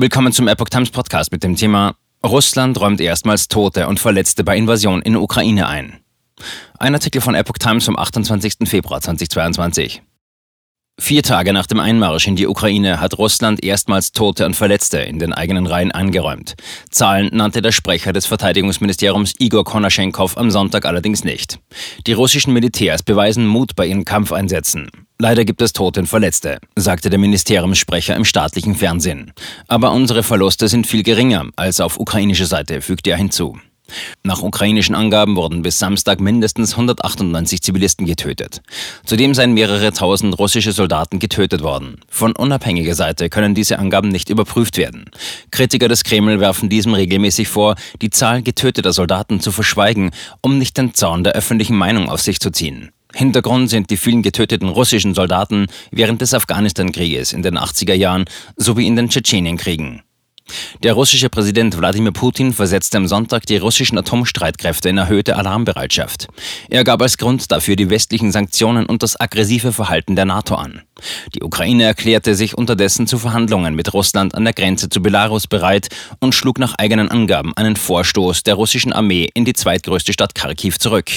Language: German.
Willkommen zum Epoch Times Podcast mit dem Thema Russland räumt erstmals Tote und Verletzte bei Invasion in Ukraine ein. Ein Artikel von Epoch Times vom 28. Februar 2022. Vier Tage nach dem Einmarsch in die Ukraine hat Russland erstmals Tote und Verletzte in den eigenen Reihen angeräumt. Zahlen nannte der Sprecher des Verteidigungsministeriums Igor Konaschenkov am Sonntag allerdings nicht. Die russischen Militärs beweisen Mut bei ihren Kampfeinsätzen. Leider gibt es Tote und Verletzte, sagte der Ministeriumssprecher im staatlichen Fernsehen. Aber unsere Verluste sind viel geringer als auf ukrainischer Seite, fügte er hinzu. Nach ukrainischen Angaben wurden bis Samstag mindestens 198 Zivilisten getötet. Zudem seien mehrere tausend russische Soldaten getötet worden. Von unabhängiger Seite können diese Angaben nicht überprüft werden. Kritiker des Kreml werfen diesem regelmäßig vor, die Zahl getöteter Soldaten zu verschweigen, um nicht den Zorn der öffentlichen Meinung auf sich zu ziehen. Hintergrund sind die vielen getöteten russischen Soldaten während des Afghanistan-Krieges in den 80er Jahren sowie in den Tschetschenienkriegen. Der russische Präsident Wladimir Putin versetzte am Sonntag die russischen Atomstreitkräfte in erhöhte Alarmbereitschaft. Er gab als Grund dafür die westlichen Sanktionen und das aggressive Verhalten der NATO an. Die Ukraine erklärte sich unterdessen zu Verhandlungen mit Russland an der Grenze zu Belarus bereit und schlug nach eigenen Angaben einen Vorstoß der russischen Armee in die zweitgrößte Stadt Kharkiv zurück.